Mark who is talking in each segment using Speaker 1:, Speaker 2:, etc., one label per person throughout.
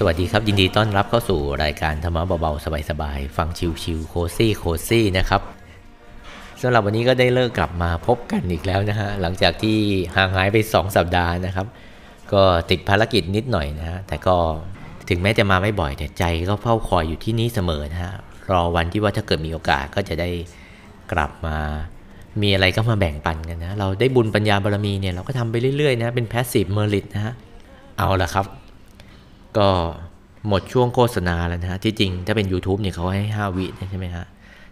Speaker 1: สวัสดีครับ ยินดีต้อนรับเข้าสู่รายการธรรมะเบาๆ สบายๆ ฟัง chill ๆ cozy cozy นะครับสำหรับวันนี้ก็ได้ฤกษ์กลับมาพบกันอีกแล้วนะฮะหลังจากที่ห่างหายไป 2 สัปดาห์นะครับ ก็ติดภารกิจนิดหน่อยนะฮะแต่ก็ถึงแม้จะมาไม่บ่อยแต่ใจก็เฝ้าคอยอยู่ที่นี่เสมอนะฮะรอวันที่ว่าถ้าเกิดมีโอกาสก็จะได้กลับมามีอะไรก็มาแบ่งปันกันนะ เราได้บุญปัญญาบารมีเนี่ยเราก็ทำไปเรื่อยๆนะ เป็น passive merit นะฮะ เอาละครับ ก็หมดช่วงโฆษณาแล้วนะฮะ ที่จริงถ้าเป็น YouTube เนี่ยเขาให้ 5 วิใช่ไหมฮะ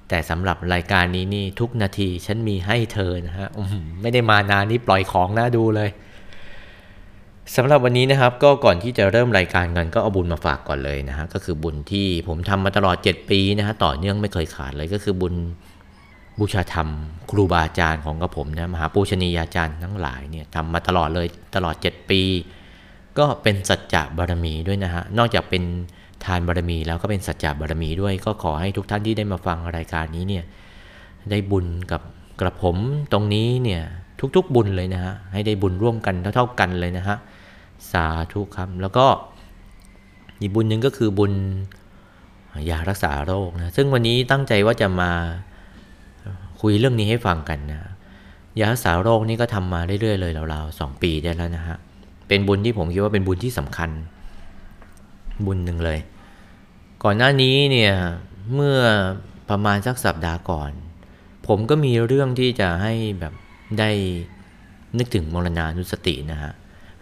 Speaker 1: แต่สำหรับรายการนี้นี่ทุกนาทีฉันมีให้เธอนะฮะไม่ได้มานานนี่ปล่อยของน่าดูเลยสำหรับวันนี้นะครับก็ก่อนที่จะเริ่มรายการกันก็เอาบุญมาฝากก่อนเลยนะฮะก็คือบุญที่ผมทำมาตลอด 7 ปีนะฮะต่อเนื่องไม่เคยขาดเลยก็คือบุญบูชาธรรม ครูบาอาจารย์ของกระผมนะมหาปูชนียาจารย์ทั้งหลายเนี่ยทำมาตลอดเลยตลอด 7 ปี ก็เป็นสัจจะบารมีด้วยนะฮะ นอกจากเป็นทานบารมีแล้วก็เป็นสัจจะบารมีด้วย ก็ขอให้ทุกท่านที่ได้มาฟังรายการนี้เนี่ยได้บุญกับกระผมตรงนี้เนี่ยทุกๆบุญเลยนะฮะให้ได้บุญร่วมกันเท่าๆกันเลยนะฮะสาธุครับแล้วก็อีกบุญหนึ่งก็คือบุญยารักษาโรคนะซึ่งวันนี้ตั้งใจว่าจะมาคุยเรื่องนี้ให้ฟังกันนะยารักษาโรคนี่ก็ทำมาเรื่อยๆเลยราวๆสองปีได้แล้วนะฮะ เป็นบุญที่ผมคิดว่าเป็นบุญที่สำคัญ บุญหนึ่งเลย ก่อนหน้านี้เนี่ยเมื่อประมาณสักสัปดาห์ก่อน ผมก็มีเรื่องที่จะให้แบบได้นึกถึงมรณานุสตินะฮะ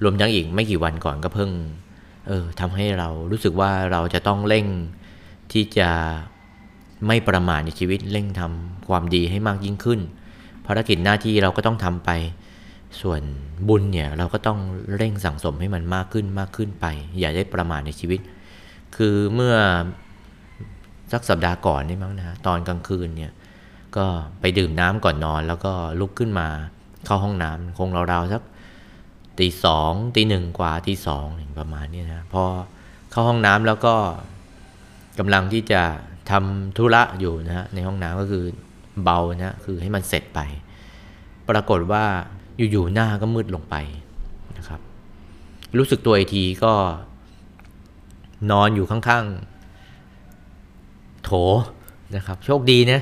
Speaker 1: รวมทั้งอีกไม่กี่วันก่อนก็เพิ่งเออทำให้เรารู้สึกว่าเราจะต้องเร่งที่จะไม่ประมาทในชีวิตเร่งทำความดีให้มากยิ่งขึ้น ภารกิจหน้าที่เราก็ต้องทำไป ส่วนบุญเนี่ยเราก็ต้องเร่งสั่งสมให้มันมากขึ้นมากขึ้นไป อย่าได้ประมาทในชีวิต คือเมื่อสักสัปดาห์ก่อนนี่มั้งนะตอนกลางคืนเนี่ยก็ไปดื่มน้ำก่อนนอน แล้วก็ลุกขึ้นมาเข้าห้องน้ำคงราวๆสักตีสองตีหนึ่งกว่าตีสองประมาณนี้นะพอเข้าห้องน้ำแล้วก็กำลังที่จะทำธุระอยู่นะฮะในห้องน้ำก็คือเบานะคือให้มันเสร็จไป ปรากฏว่า อยู่ๆหน้าก็มืดลงไปนะครับ รู้สึกตัวอีกทีก็ นอนอยู่ข้างๆ โถนะครับ โชคดีนะ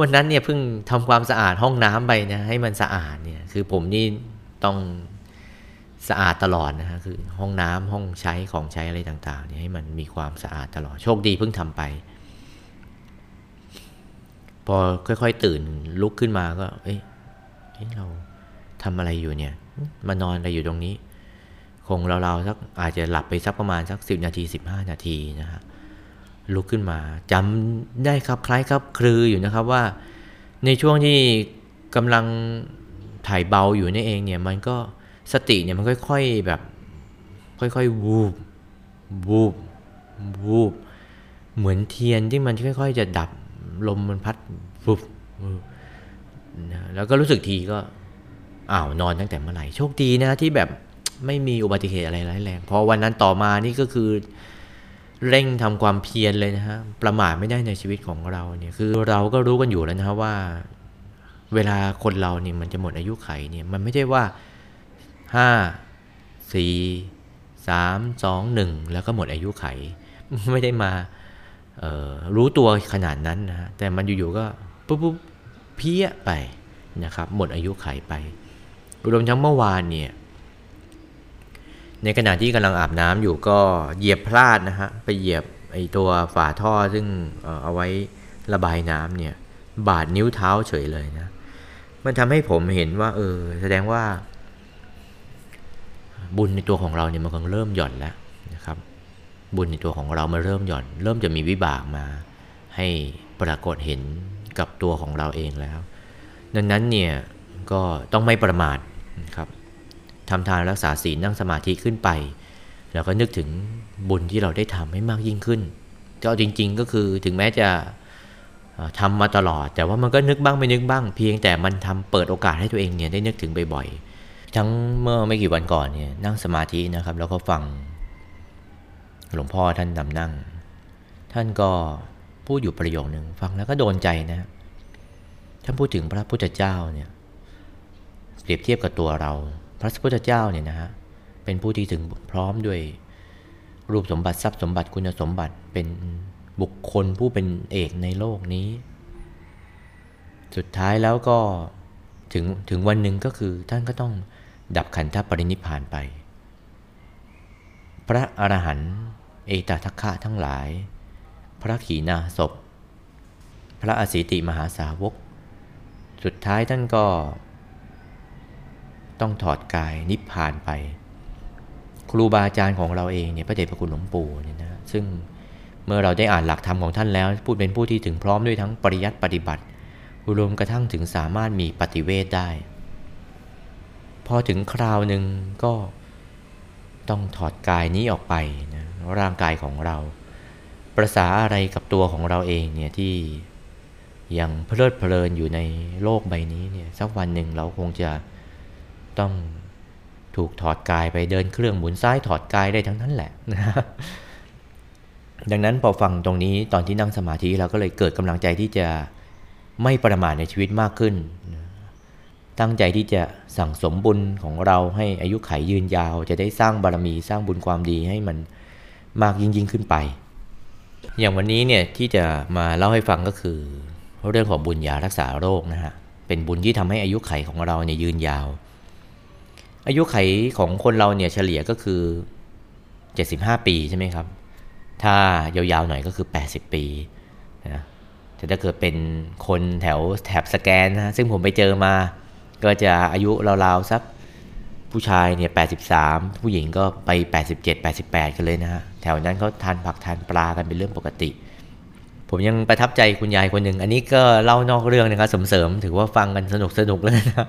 Speaker 1: วันนั้นเนี่ยเพิ่งทำความสะอาดห้องน้ำไปนะให้มันสะอาดเนี่ยคือผมนี่ต้องสะอาดตลอดนะฮะคือห้องน้ำห้องใช้ของใช้อะไรต่างๆเนี่ยให้มันมีความสะอาดตลอดโชคดีเพิ่งทำไป พอค่อย ๆ ตื่นลุกขึ้นมาก็ เอ้ยเรา ทำอะไรอยู่เนี่ย มานอนอะไรอยู่ตรงนี้ คงเราๆสักอาจจะหลับไปสักประมาณสักสิบนาทีสิบห้านาทีนะฮะลุกขึ้นมาจำได้ครับคล้ายครับคลืออยู่นะครับว่า ในช่วงที่กำลังถ่ายเบาอยู่นี่เองเนี่ยมันก็สติเนี่ยมันค่อย ๆแบบ ค่อยๆวูบวูบวูบเหมือนเทียนที่มันค่อย ๆ จะดับลมมันพัดวูบแล้วก็รู้สึกทีก็ อ้าวนอนตั้งแต่เมื่อไหร่โชคดีนะที่แบบไม่มีอุบัติเหตุอะไรร้ายแรงพอวันนั้นต่อมานี่ก็คือ เร่งทำความเพียรเลยนะฮะประมาทไม่ได้ในชีวิตของเราเนี่ยคือเราก็รู้กันอยู่แล้วนะว่า เวลาคนเราเนี่ยมันจะหมดอายุไขเนี่ยมันไม่ใช่ว่าห้าสี่สามสองหนึ่งแล้วก็หมดอายุไข ไม่ได้มารู้ตัวขนาดนั้นนะฮะแต่มันอยู่ๆก็ปุ๊บปุ๊บเพี้ยไปนะครับ หมดอายุไขไป รวมทั้งเมื่อวานเนี่ย ในขณะที่กำลังอาบน้ำอยู่ก็เหยียบพลาดนะฮะ ไปเหยียบไอตัวฝาท่อซึ่งเอาไว้ระบายน้ำเนี่ย บาดนิ้วเท้าเฉยเลยนะ มันทำให้ผมเห็นว่า เออ แสดงว่า บุญในตัวของเราเนี่ยมันกำลังเริ่มหย่อนแล้วนะครับ บุญในตัวของเรามันเริ่มหย่อน เริ่มจะมีวิบากมา ให้ปรากฏเห็นกับตัวของเราเองแล้ว ดังนั้นเนี่ยก็ต้องไม่ประมาท ครับทำทานรักษาศีลนั่งสมาธิขึ้นไป แล้วก็นึกถึงบุญที่เราได้ทำให้มากยิ่งขึ้นก็จริง ๆ ก็คือถึงแม้จะทำมาตลอด แต่ว่ามันก็นึกบ้างไม่นึกบ้าง เพียงแต่มันทำเปิดโอกาสให้ตัวเองเนี่ยได้นึกถึงบ่อยๆ ทั้งเมื่อไม่กี่วันก่อนเนี่ยนั่งสมาธินะครับ แล้วก็ฟังหลวงพ่อท่านนำนั่ง ท่านก็พูดอยู่ประโยคหนึ่งฟังแล้วก็โดนใจนะท่านพูดถึงพระพุทธเจ้าเนี่ย เปรียบเทียบกับตัวเรา พระพุทธเจ้าเนี่ยนะฮะเป็นผู้ที่ถึงพร้อมด้วยรูปสมบัติทรัพย์สมบัติคุณสมบัติเป็นบุคคลผู้เป็นเอกในโลกนี้ สุดท้ายแล้วก็ถึงถึงวันหนึ่งก็คือท่านก็ต้องดับขันธปรินิพานไป พระอรหันต์เอตทัคคะทั้งหลาย พระขีณาศพพระอสิติมหาสาวก สุดท้ายท่านก็ ต้องถอดกายนิพพานไป ครูบาอาจารย์ของเราเองเนี่ยพระเดชพระคุณหลวงปู่เนี่ยนะซึ่งเมื่อเราได้อ่านหลักธรรมของท่านแล้ว พูดเป็นผู้ที่ถึงพร้อมด้วยทั้งปริยัติปฏิบัติรวมกระทั่งถึงสามารถมีปฏิเวทได้ พอถึงคราวหนึ่งก็ต้องถอดกายนี้ออกไปนะร่างกายของเราประสาอะไรกับตัวของเราเองเนี่ยที่ยังเพลิดเพลินอยู่ในโลกใบนี้เนี่ยสักวันหนึ่งเราคงจะ ต้องถูกถอดกายไปเดินเครื่องหมุนซ้ายถอดกายได้ทั้งนั้นแหละนะดังนั้นพอฟังตรงนี้ตอนที่นั่งสมาธิเราก็เลยเกิดกำลังใจที่จะไม่ประมาทในชีวิตมากขึ้น ตั้งใจที่จะสั่งสมบุญของเราให้อายุขัยยืนยาว จะได้สร้างบารมีสร้างบุญความดีให้มันมากยิ่งยิ่งขึ้นไป อย่างวันนี้เนี่ยที่จะมาเล่าให้ฟังก็คือเรื่องของบุญยารักษาโรคนะฮะเป็นบุญที่ทำให้อายุไขของเราเนี่ยยืนยาว อายุไขของคนเราเนี่ยเฉลี่ยก็คือ 75 ปีใช่ไหมครับ ถ้ายาวๆหน่อยก็คือ 80 ปีนะแต่ถ้าเกิดเป็นคนแถวแถบสแกนนะซึ่งผมไปเจอมา ก็จะอายุราวๆสักผู้ชายเนี่ย 83 ผู้หญิงก็ไป 87 88 กันเลยนะฮะ แถวนั้นเขาทานผักทานปลากันเป็นเรื่องปกติ ผมยังประทับใจคุณยายคนหนึ่ง อันนี้ก็เล่านอกเรื่องนะครับเสริมๆถือว่าฟังกันสนุกสนุกเลยนะ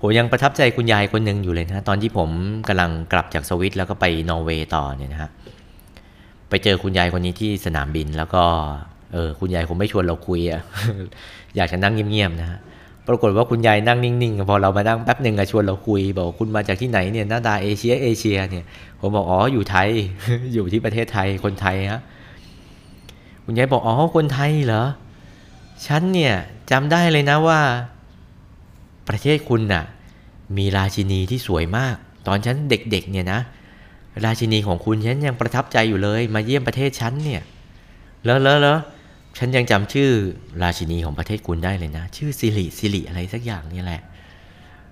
Speaker 1: ผมยังประทับใจคุณยายคนหนึ่งอยู่เลยนะตอนที่ผมกำลังกลับจากสวิตแล้วก็ไปนอร์เวย์ต่อเนี่ยนะฮะไปเจอคุณยายคนนี้ที่สนามบินแล้วก็เออคุณยายคงไม่ชวนเราคุยอะอยากจะนั่งเงียบๆนะฮะปรากฏว่าคุณยายนั่งนิ่งๆพอเรามานั่งแป๊บหนึ่งอะชวนเราคุย บอกคุณมาจากที่ไหนเนี่ยหน้าตาเอเชียเอเชียเนี่ยผมบอกอ๋ออยู่ไทย อยู่ที่ประเทศไทยคนไทยฮะคุณยายบอกอ๋อคนไทยเหรอฉันเนี่ยจำได้เลยนะว่า ประเทศคุณน่ะมีราชินีที่สวยมาก ตอนฉันเด็กๆเนี่ยนะ ราชินีของคุณฉันยังประทับใจอยู่เลย มาเยี่ยมประเทศฉันเนี่ยแล้วแล้วแล้วฉันยังจำชื่อราชินีของประเทศคุณได้เลยนะ ชื่อสิริสิริอะไรสักอย่างนี่แหละ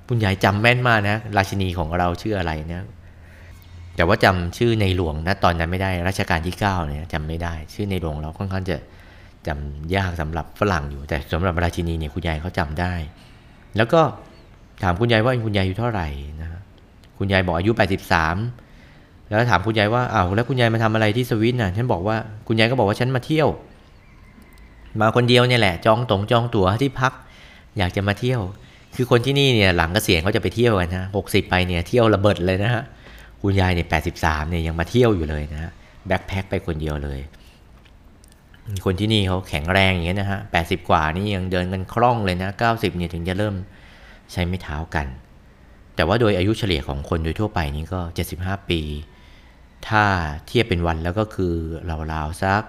Speaker 1: คุณยายจำแม่นมากนะ ราชินีของเราชื่ออะไรนะ แต่ว่าจำชื่อในหลวงนะตอนนั้นไม่ได้รัชกาลที่9เนี่ยจำไม่ได้ ชื่อในหลวงเราค่อนข้างจะจำยากสำหรับฝรั่งอยู่ แต่สำหรับราชินีเนี่ยคุณยายเขาจำได้ แล้วก็ถามคุณยายว่าคุณยายอายุเท่าไหร่นะคุณยายบอกอายุ 83 แล้วถามคุณยายว่าอ้าวแล้วคุณยายมาทำอะไรที่สวิตน่ะฉันบอกว่าคุณยายก็บอกว่าฉันมาเที่ยว มาคนเดียวเนี่ยแหละ จองตรงจองตั๋วที่พัก อยากจะมาเที่ยว คือคนที่นี่เนี่ยหลังเกษียณเขาจะไปเที่ยวกันนะหกสิบไปเนี่ยเที่ยวระเบิดเลยนะฮะคุณยายเนี่ยแปดสิบสามเนี่ยยังมาเที่ยวอยู่เลยนะฮะแบ็คแพ็คไปคนเดียวเลย คนที่นี่เขาแข็งแรงอย่างเงี้ยนะฮะแปดสิบกว่านี่ยังเดินกันคล่องเลยนะเก้าสิบเนี่ยถึงจะเริ่มใช้ไม่เท้ากัน แต่ว่าโดยอายุเฉลี่ยของคนโดยทั่วไปนี่ก็ 75 ปี ถ้าเทียบเป็นวันแล้วก็คือราวๆสัก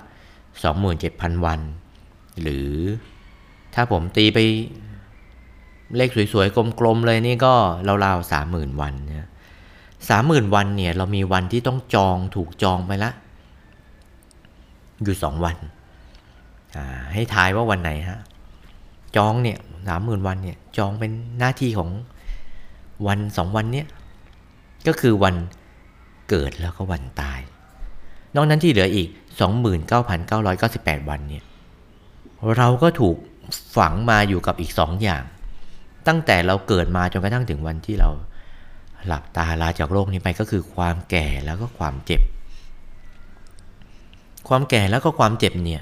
Speaker 1: 27,000 วัน หรือถ้าผมตีไปเลขสวยๆ กลมๆ เลยนี่ก็ราวๆ30,000วันนะสามหมื่นวันเนี่ยเรามีวันที่ต้องจองถูกจองไปละ อยู่สองวัน ให้ทายว่าวันไหนฮะจองเนี่ยสามหมื่นวันเนี่ยจองเป็นหน้าที่ของวันสองวันเนี้ยก็คือวันเกิดแล้วก็วันตาย นอกนั้นที่เหลืออีก 29,998 วันเนี่ยเราก็ถูกฝังมาอยู่กับอีกสองอย่าง ตั้งแต่เราเกิดมาจนกระทั่งถึงวันที่เราหลับตาลาจากโลกนี้ไปก็คือความแก่แล้วก็ความเจ็บ ความแก่แล้วก็ความเจ็บเนี่ย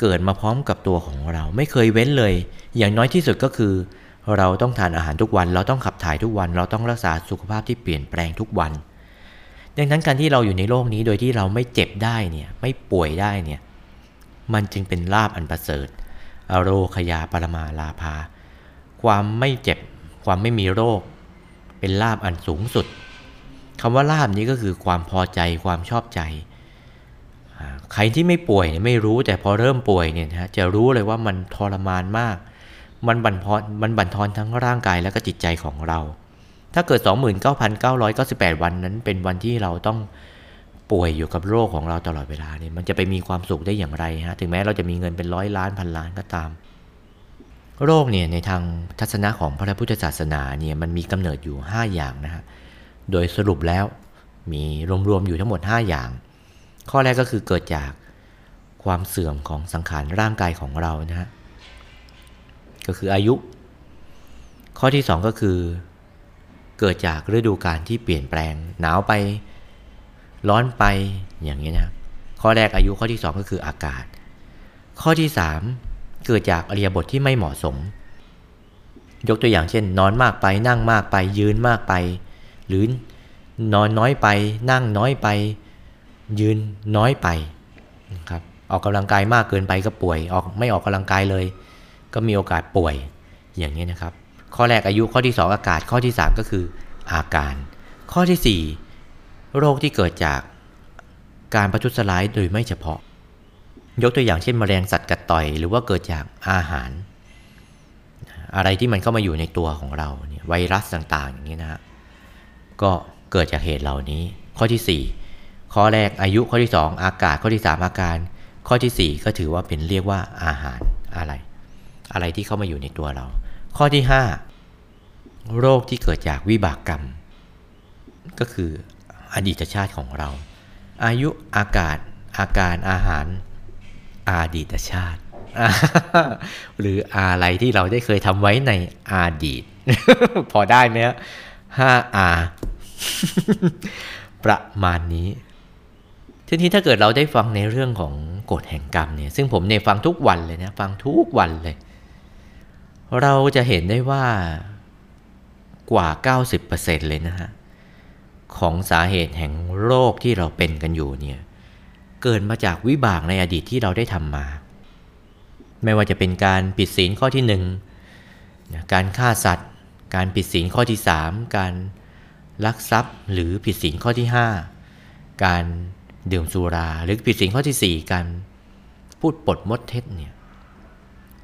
Speaker 1: เกิดมาพร้อมกับตัวของเรา ไม่เคยเว้นเลย อย่างน้อยที่สุดก็คือ เราต้องทานอาหารทุกวัน เราต้องขับถ่ายทุกวัน เราต้องรักษาสุขภาพที่เปลี่ยนแปลงทุกวัน ดังนั้นการที่เราอยู่ในโลกนี้โดยที่เราไม่เจ็บได้เนี่ยไม่ป่วยได้เนี่ยมันจึงเป็นลาบอันประเสริฐ อโรคยาปรมาลาภา ความไม่เจ็บ ความไม่มีโรค เป็นลาบอันสูงสุดคำว่าลาบนี้ก็คือความพอใจความชอบใจ ใครที่ไม่ป่วยไม่รู้แต่พอเริ่มป่วยเนี่ยนะจะรู้เลยว่ามันทรมานมาก มันบั่นทอนมันบั่นทอนทั้งร่างกายและก็จิตใจของเรา ถ้าเกิด 29,998 วันนั้น เป็นวันที่เราต้องป่วยอยู่กับโรคของเราตลอดเวลาเนี่ยมันจะไปมีความสุขได้อย่างไรฮะถึงแม้เราจะมีเงินเป็นร้อยล้านพันล้านก็ตาม โรคเนี่ยในทางทัศนะของพระพุทธศาสนาเนี่ยมันมีกำเนิดอยู่ 5 อย่างนะฮะโดยสรุปแล้วมีรวมๆอยู่ทั้งหมด 5 อย่าง ข้อแรกก็คือเกิดจากความเสื่อมของสังขารร่างกายของเรานะฮะก็คืออายุ ข้อที่ 2 ก็คือ เกิดจากฤดูกาลที่เปลี่ยนแปลง หนาวไปร้อนไปอย่างนี้นะข้อแรกอายุข้อที่ 2 ก็คืออากาศ ข้อที่ 3 เกิดจากอริยบทที่ไม่เหมาะสม ยกตัวอย่างเช่น นอนมากไปนั่งมากไปยืนมากไป หรือนอนน้อยไป นั่งน้อยไป ยืนน้อยไปนะครับออกกำลังกายมากเกินไปก็ป่วยออกไม่ออกกำลังกายเลย ก็มีโอกาสป่วยอย่างนี้นะครับ ข้อแรกอายุข้อที่ 2 อากาศข้อที่ 3 ก็คืออาการ ข้อที่ 4 โรคที่เกิดจากการประทุษร้ายโดยไม่เฉพาะ ยกตัวอย่างเช่นมแมลงสัตว์กัดต่อย หรือว่าเกิดจากอาหาร อะไรที่มันเข้ามาอยู่ในตัวของเราเนี่ยไวรัสต่างๆอย่างนี้นะฮะก็เกิดจากเหตุเหล่านี้ ข้อที่ 4 ข้อแรกอายุข้อที่ 2 อากาศข้อที่ 3 อาการ ข้อที่ 4 ก็ถือว่าเป็นเรียกว่าอาหารอะไร อะไรที่เข้ามาอยู่ในตัวเรา ข้อที่ 5 โรคที่เกิดจากวิบากกรรม ก็คืออดีตชาติของเรา อายุอากาศอาการอาหารอาดีตชาติ หรืออะไรที่เราได้เคยทำไว้ในอาดีต พอได้ไหมฮะห้าอาประมาณนี้ ทีนี้ถ้าเกิดเราได้ฟังในเรื่องของกฎแห่งกรรมเนี่ย ซึ่งผมเนี่ยฟังทุกวันเลยนะ ฟังทุกวันเลย เราจะเห็นได้ว่ากว่า 90%เลยนะฮะ ของสาเหตุแห่งโรคที่เราเป็นกันอยู่เนี่ย เกิดมาจากวิบากในอดีตที่เราได้ทำมา ไม่ว่าจะเป็นการผิดศีลข้อที่หนึ่งการฆ่าสัตว์ การผิดศีลข้อที่ 3 การลักทรัพย์หรือผิดศีลข้อที่ 5 การ ดื่มสุรา หรือผิดศีลข้อที่ 4 การพูดปดมดเท็จเนี่ย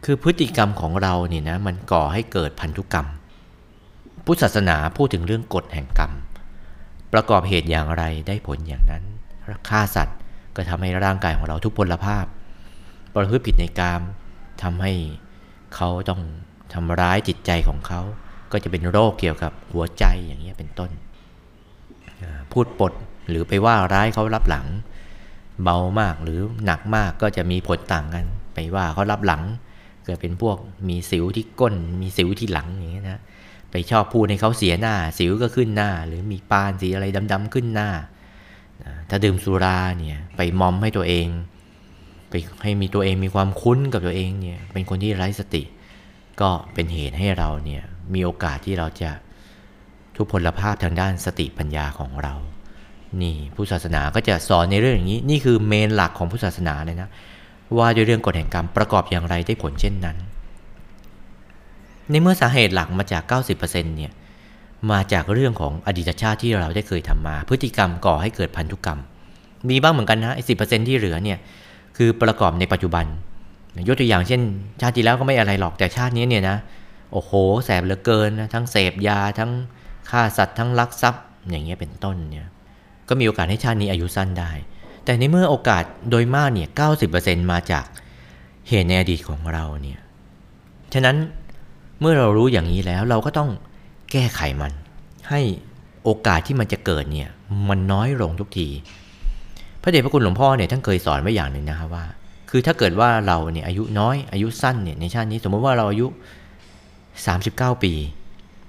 Speaker 1: คือพฤติกรรมของเราเนี่ยนะมันก่อให้เกิดพันธุกรรม พุทธศาสนาพูดถึงเรื่องกฎแห่งกรรม ประกอบเหตุอย่างไรได้ผลอย่างนั้นฆ่าสัตว์ก็ทำให้ร่างกายของเราทุกพลภาพ ประพฤติผิดในกามทำให้เขาต้องทำร้ายจิตใจของเขา ก็จะเป็นโรคเกี่ยวกับหัวใจอย่างนี้เป็นต้น พูดปด หรือไปว่าร้ายเขารับหลัง เบามากหรือหนักมากก็จะมีผลต่างกัน ไปว่าเขารับหลัง เกิดเป็นพวกมีสิวที่ก้น มีสิวที่หลังอย่างนี้นะไปชอบพูดให้เขาเสียหน้า สิวก็ขึ้นหน้า หรือมีปานสีอะไรดำๆขึ้นหน้า ถ้าดื่มสุราเนี่ยไปมอมให้ตัวเอง ไปให้มีตัวเองมีความคุ้นกับตัวเองเนี่ยเป็นคนที่ไร้สติ ก็เป็นเหตุให้เราเนี่ยมีโอกาสที่เราจะทุพพลภาพทางด้านสติปัญญาของเรา นี่ผู้ศาสนาก็จะสอนในเรื่องอย่างนี้ นี่คือเมนหลักของผู้ศาสนาเลยนะ ว่าด้วยเรื่องกฎแห่งกรรมประกอบอย่างไรได้ผลเช่นนั้น ในเมื่อสาเหตุหลักมาจาก 90%เนี่ยมาจากเรื่องของอดีตชาติที่เราได้เคยทำมา พฤติกรรมก่อให้เกิดพันธุกรรม มีบ้างเหมือนกันนะไอ้สิที่เหลือเนี่ยคือประกอบในปัจจุบันยกตัวอย่างเช่น ชาติที่แล้วก็ไม่อะไรหรอกแต่ชาตินี้เนี่ยนะโอ้โหแสบเหลือเกินนะทั้งเสพยาทั้งฆ่าสัตว์ทั้งลักทรัพย์อย่างเงี้ยเป็นต้นเนี่ย ก็มีโอกาสให้ชาตินี้อายุสั้นได้ แต่ในเมื่อโอกาสโดยมากเนี่ย90%มาจากเหตุในอดีตของเราเนี่ย ฉะนั้นเมื่อเรารู้อย่างนี้แล้วเราก็ต้องแก้ไขมัน ให้โอกาสที่มันจะเกิดเนี่ย มันน้อยลงทุกที พระเดชพระคุณหลวงพ่อเนี่ยท่านเคยสอนไว้อย่างหนึ่งนะครับว่า คือถ้าเกิดว่าเราเนี่ยอายุน้อยอายุสั้นเนี่ยในชาตินี้สมมติว่าเราอายุ 39 ปี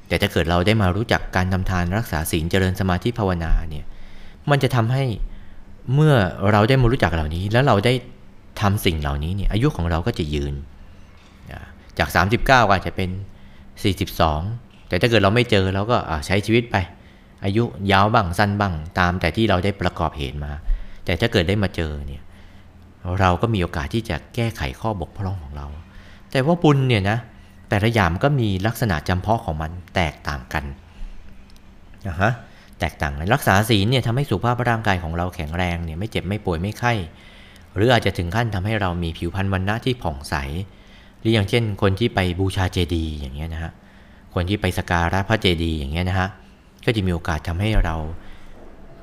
Speaker 1: แต่ถ้าเกิดเราได้มารู้จักการทำทานรักษาศีลเจริญสมาธิภาวนาเนี่ย มันจะทำให้เมื่อเราได้มารู้จักเหล่านี้ แล้วเราได้ทำสิ่งเหล่านี้เนี่ยอายุของเราก็จะยืน จาก 39ก็อาจจะเป็น 42 แต่ถ้าเกิดเราไม่เจอเราก็ใช้ชีวิตไป อายุยาวบ้างสั้นบ้างตามแต่ที่เราได้ประกอบเหตุมา แต่ถ้าเกิดได้มาเจอเนี่ยเราก็มีโอกาสที่จะแก้ไขข้อบกพร่องของเรา แต่ว่าบุญเนี่ยนะแต่ละอย่างก็มีลักษณะจำเพาะของมันแตกต่างกันนะฮะ แตกต่างกันรักษาศีลเนี่ยทำให้สุขภาพร่างกายของเราแข็งแรงเนี่ยไม่เจ็บไม่ป่วยไม่ไข้หรืออาจจะถึงขั้นทำให้เรามีผิวพรรณวันณะที่ผ่องใส หรืออย่างเช่น คนที่ไปบูชาเจดีย์อย่างเงี้ยนะฮะคนที่ไปสการะพระเจดีย์อย่างเงี้ยนะฮะก็จะมีโอกาสทำให้เรา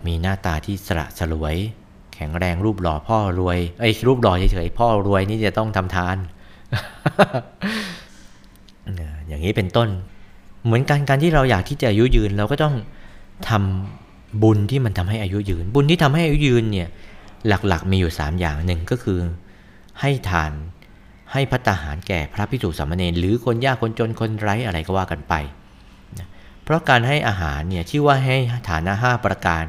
Speaker 1: มีหน้าตาที่สระสลวย แข็งแรงรูปหล่อพ่อรวยไอ้รูปหล่อเฉยๆพ่อรวยนี่จะต้องทำทาน อย่างนี้เป็นต้น เหมือนกันการที่เราอยากที่จะอายุยืนเราก็ต้อง ทำบุญที่มันทำให้อายุยืน บุญที่ทำให้อายุยืนเนี่ยหลักๆ มีอยู่ 3 อย่างหนึ่งก็คือ ให้ทานให้พัตาหารแก่พระพิสุสามเณรหรือคนยากคนจนคนไร้อะไรก็ว่ากันไป เพราะการให้อาหารเนี่ยชื่อว่าให้ฐานะห้าประการ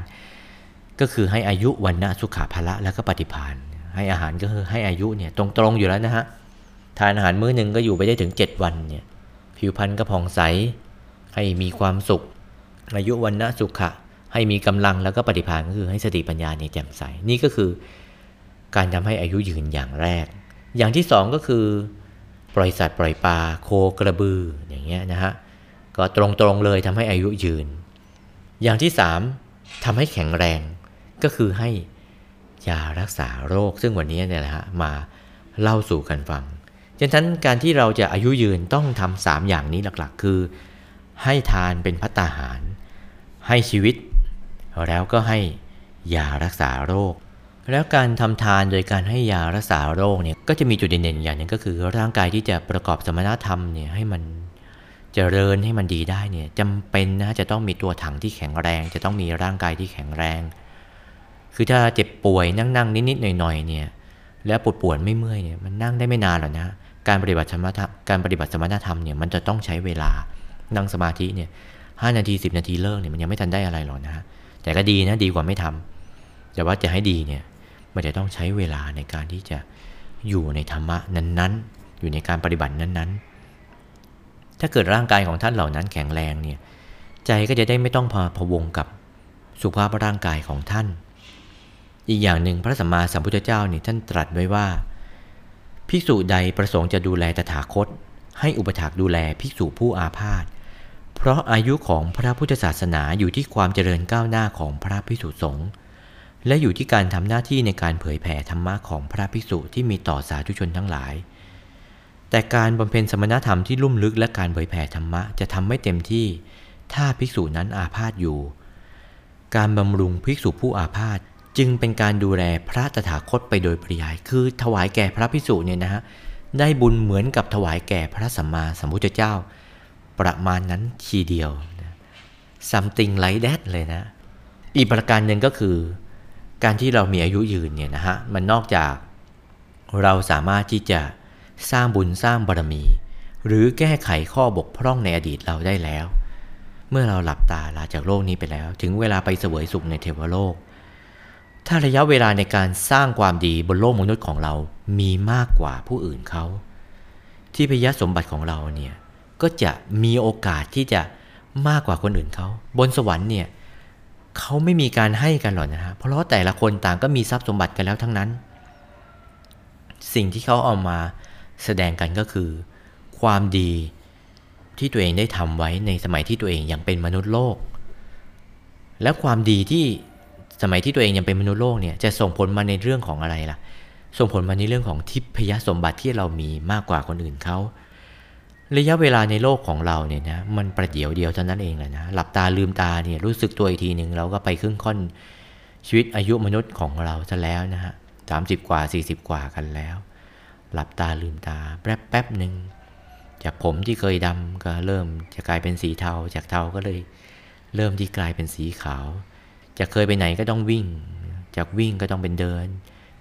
Speaker 1: ก็คือให้อายุวันนะสุขภละแล้วก็ปฏิพานให้อาหารก็คือให้อายุเนี่ยตรงๆอยู่แล้วนะฮะทานอาหารมื้อหนึ่งก็อยู่ไปได้ถึง 7 วันเนี่ยผิวพรรณก็ผ่องใสให้มีความสุข อายุวันนะสุขะ ให้มีกำลังแล้วก็ปฏิพานก็คือให้สติปัญญาเนี่ยแจ่มใส นี่ก็คือการทำให้อายุยืนอย่างแรก อย่างที่สองก็คือปล่อยสัตว์ปล่อยปลาโคกระบืออย่างเงี้ยนะฮะก็ตรงๆเลยทำให้อายุยืน อย่างที่สามทำให้แข็งแรงก็คือให้ยารักษาโรค ซึ่งวันนี้เนี่ยนะฮะมาเล่าสู่กันฟังฉะนั้นการที่เราจะอายุยืนต้องทำสามอย่างนี้หลักๆ คือ ให้ทานเป็นพัตตาหาร ให้ชีวิต แล้วก็ให้ยารักษาโรค แล้วการทำทานโดยการให้ยารักษาโรคเนี่ยก็จะมีจุดเด่นๆอย่างนึงก็คือร่างกายที่จะประกอบสมณธรรมเนี่ยให้มันจเจริญให้มันดีได้เนี่ยจำเป็นนะจะต้องมีตัวถังที่แข็งแรง จะต้องมีร่างกายที่แข็งแรง คือถ้าเจ็บป่วยนั่งๆนิดๆหน่อยๆเนี่ยแล้วปวดปวดไม่เมื่อยเนี่ยมันนั่งได้ไม่นานหรอกนะการปฏิบัติสมถะการปฏิบัติสมณธรรมเนี่ยมันจะต้องใช้เวลานั่งสมาธิเนี่ย ห้านาที 10 นาทีเลิกเนี่ยมันยังไม่ทันได้อะไรหรอกนะฮะแต่ก็ดีนะดีกว่าไม่ทำแต่ว่าจะให้ดีเนี่ยมันจะต้องใช้เวลาในการที่จะอยู่ในธรรมะนั้นๆ อยู่ในการปฏิบัตินั้นๆ ถ้าเกิดร่างกายของท่านเหล่านั้นแข็งแรงเนี่ยใจก็จะได้ไม่ต้องพาพวงกับสุขภาพร่างกายของท่าน อีกอย่างหนึ่งพระสัมมาสัมพุทธเจ้านี่ท่านตรัสไว้ว่า ภิกษุใดประสงค์จะดูแลตถาคต ให้อุปถากดูแลภิกษุผู้อาพาธ เพราะอายุของพระพุทธศาสนาอยู่ที่ความเจริญก้าวหน้าของพระภิกษุสงฆ์และอยู่ที่การทำหน้าที่ในการเผยแผ่ธรรมะของพระภิกษุที่มีต่อสาธุชนทั้งหลาย แต่การบำเพ็ญสมณธรรมที่ลุ่มลึกและการเผยแผ่ธรรมะจะทำไม่เต็มที่ ถ้าภิกษุนั้นอาพาธอยู่ การบำรุงภิกษุผู้อาพาธจึงเป็นการดูแลพระตถาคตไปโดยปริยาย คือถวายแก่พระภิกษุเนี่ยนะฮะได้บุญเหมือนกับถวายแก่พระสัมมาสัมพุทธเจ้า ประมาณนั้นทีเดียว something like that เลยนะ อีกประการหนึ่งก็คือ การที่เรามีอายุยืนเนี่ยนะฮะ มันนอกจากเราสามารถที่จะสร้างบุญสร้างบารมี หรือแก้ไขข้อบกพร่องในอดีตเราได้แล้ว เมื่อเราหลับตาลาจากโลกนี้ไปแล้ว ถึงเวลาไปเสวยสุขในเทวโลก ถ้าระยะเวลาในการสร้างความดีบนโลกมนุษย์ของเรามีมากกว่าผู้อื่นเขา ที่พยสมบัติของเราเนี่ย ก็จะมีโอกาสที่จะมากกว่าคนอื่นเขา บนสวรรค์เนี่ยเขาไม่มีการให้กันหรอกนะฮะเพราะแต่ละคนต่างก็มีทรัพย์สมบัติกันแล้วทั้งนั้น สิ่งที่เขาเอามาแสดงกันก็คือ ความดีที่ตัวเองได้ทำไว้ในสมัยที่ตัวเองยังเป็นมนุษย์โลก และความดีที่สมัยที่ตัวเองยังเป็นมนุษย์โลกเนี่ยจะส่งผลมาในเรื่องของอะไรล่ะ ส่งผลมาในเรื่องของทิพยสมบัติที่เรามีมากกว่าคนอื่นเขา ระยะเวลาในโลกของเราเนี่ยนะมันประเดี๋ยวเดียวเท่านั้นเองแหละนะหลับตาลืมตาเนี่ยรู้สึกตัวอีกทีหนึ่งเราก็ไปครึ่งค่อนชีวิตอายุมนุษย์ของเราซะแล้วนะฮะสามสิบกว่าสี่สิบกว่ากันแล้ว หลับตาลืมตาแป๊บแป๊บหนึ่งจากผมที่เคยดำก็เริ่มจะกลายเป็นสีเทา จากเทาก็เลย เริ่มที่กลายเป็นสีขาว จากเคยไปไหนก็ต้องวิ่ง จากวิ่งก็ต้องเป็นเดิน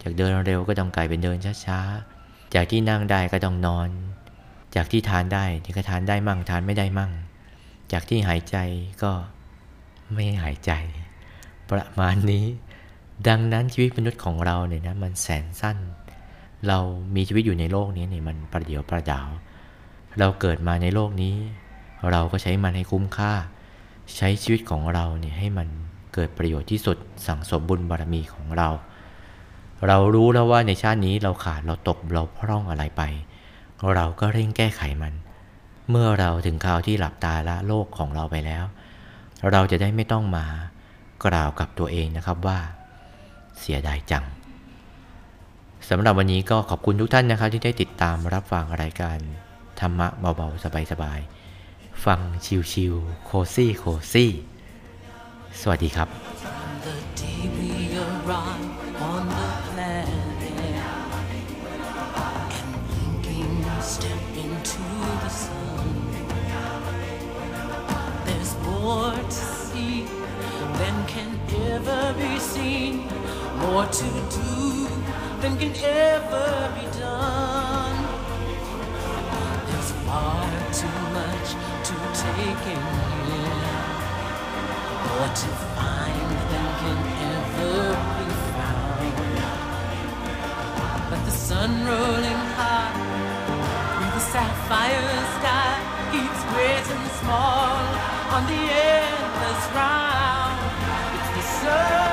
Speaker 1: จากเดินเร็วก็ต้องกลายเป็นเดินช้าๆจากที่นั่งได้ก็ต้องนอน จากที่ทานได้ที่ก็ทานได้มั่งทานไม่ได้มั่ง จากที่หายใจก็ไม่หายใจ ประมาณนี้ ดังนั้นชีวิตมนุษย์ของเราเนี่ยนะมันแสนสั้น เรามีชีวิตอยู่ในโลกนี้เนี่ยมันประเดียวประดาว เราเกิดมาในโลกนี้ เราก็ใช้มันให้คุ้มค่า ใช้ชีวิตของเราเนี่ยให้มันเกิดประโยชน์ที่สุดสั่งสมบุญบารมีของเรา เรารู้แล้วว่าในชาตินี้เราขาดเราตกเราพร่องอะไรไป เราก็เร่งแก้ไขมัน เมื่อเราถึงคราวที่หลับตาละโลกของเราไปแล้ว เราจะได้ไม่ต้องมากล่าวกับตัวเองนะครับว่า เสียดายจังสำหรับวันนี้ก็ขอบคุณทุกท่านนะครับที่ได้ติดตามรับฟังรายการธรรมะเบาๆสบายๆฟังชิวๆโคซี่โคซี่ สวัสดีครับ
Speaker 2: step into the sun. There's more to see than can ever be seen, more to do than can ever be done. There's far too much to take in here, more to find than can ever be found. But the sun rolling high sapphire sky keeps great and small on the endless round. It's the sun.